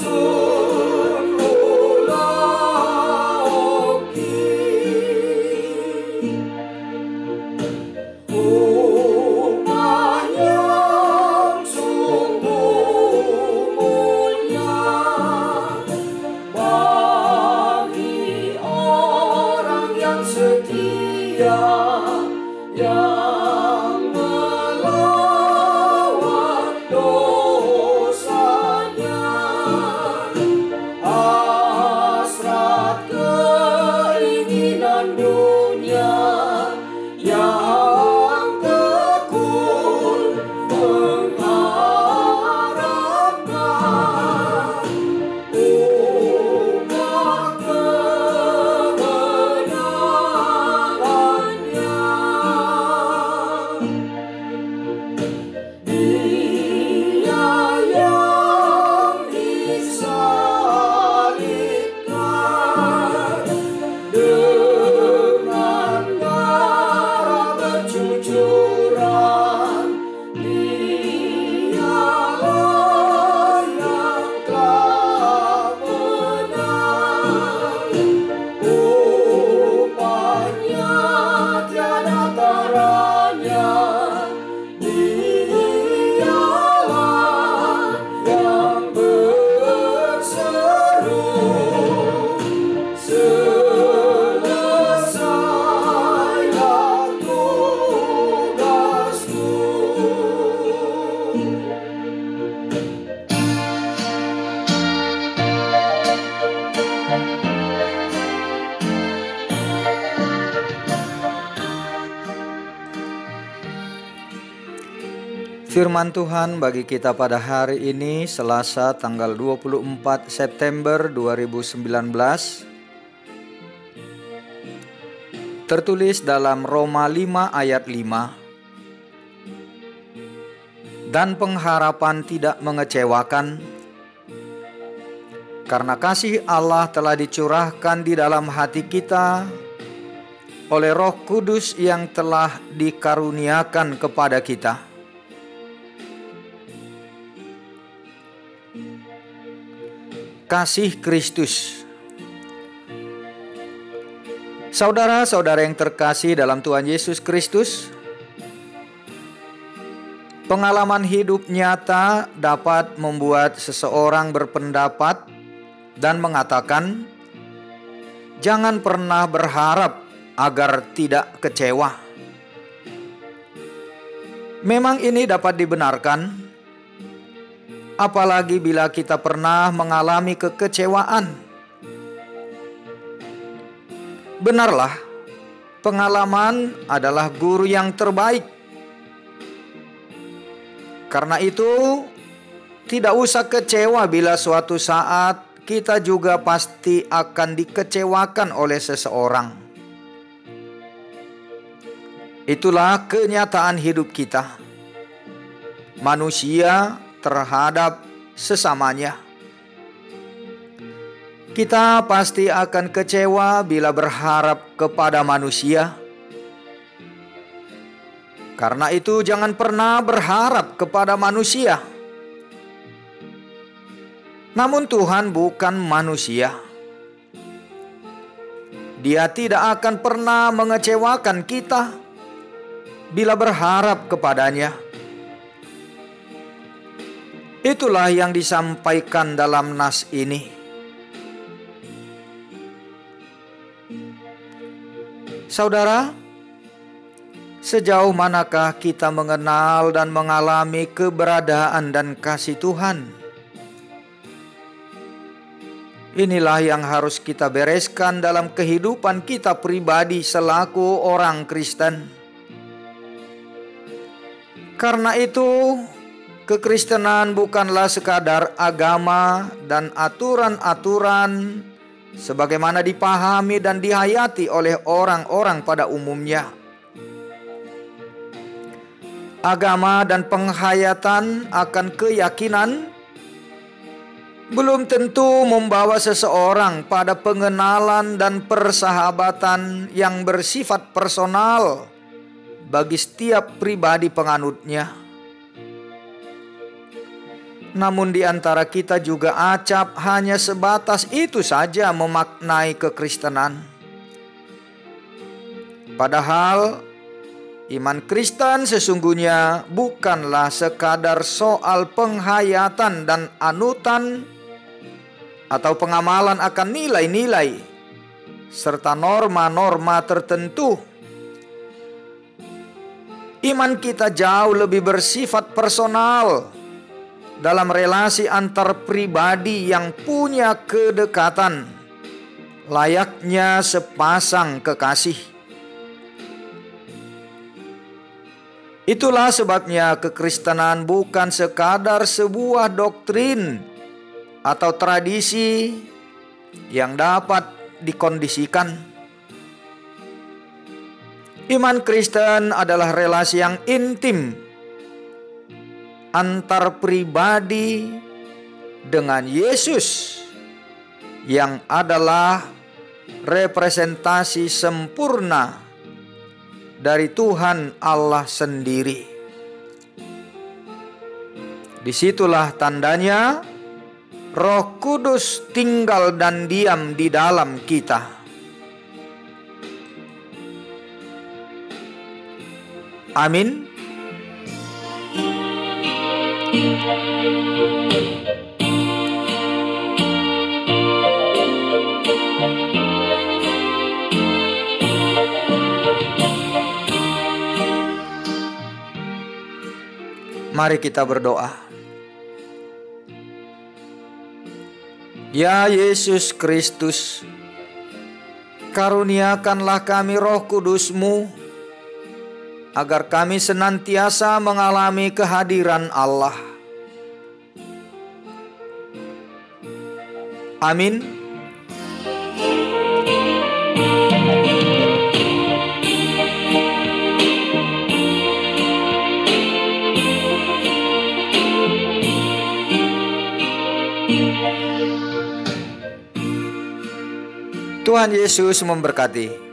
sou. Senhor. Firman Tuhan bagi kita pada hari ini Selasa tanggal 24 September 2019 Tertulis dalam Roma 5 ayat 5 Dan pengharapan tidak mengecewakan Karena kasih Allah telah dicurahkan di dalam hati kita oleh Roh Kudus yang telah dikaruniakan kepada kita. Kasih Kristus. Saudara-saudara yang terkasih dalam Tuhan Yesus Kristus, pengalaman hidup nyata dapat membuat seseorang berpendapat dan mengatakan, "Jangan pernah berharap agar tidak kecewa." Memang ini dapat dibenarkan apalagi bila kita pernah mengalami kekecewaan. Benarlah, pengalaman adalah guru yang terbaik. Karena itu, tidak usah kecewa bila suatu saat kita juga pasti akan dikecewakan oleh seseorang. Itulah kenyataan hidup kita. Manusia terhadap sesamanya. Kita pasti akan kecewa bila berharap kepada manusia. Karena itu, jangan pernah berharap kepada manusia namun Tuhan bukan manusia. Dia tidak akan pernah mengecewakan kita bila berharap kepadanya. Itulah yang disampaikan dalam nas ini. Saudara, sejauh manakah kita mengenal dan mengalami keberadaan dan kasih Tuhan? Inilah yang harus kita bereskan dalam kehidupan kita pribadi selaku orang Kristen. Karena itu, kekristenan bukanlah sekadar agama dan aturan-aturan sebagaimana dipahami dan dihayati oleh orang-orang pada umumnya. Agama dan penghayatan akan keyakinan belum tentu membawa seseorang pada pengenalan dan persahabatan yang bersifat personal bagi setiap pribadi penganutnya. Namun di antara kita juga acap hanya sebatas itu saja memaknai kekristenan. Padahal iman Kristen sesungguhnya bukanlah sekadar soal penghayatan dan anutan atau pengamalan akan nilai-nilai serta norma-norma tertentu. Iman kita jauh lebih bersifat personal dalam relasi antar pribadi yang punya kedekatan, layaknya sepasang kekasih. Itulah sebabnya kekristenan bukan sekadar sebuah doktrin atau tradisi yang dapat dikondisikan. Iman Kristen adalah relasi yang intim antar pribadi dengan Yesus yang adalah representasi sempurna dari Tuhan Allah sendiri. Di situlah tandanya Roh Kudus tinggal dan diam di dalam kita. Amin. Mari kita berdoa. Ya Yesus Kristus, karuniakanlah kami roh kudusmu, agar kami senantiasa mengalami kehadiran Allah. Amin. Tuhan Yesus memberkati.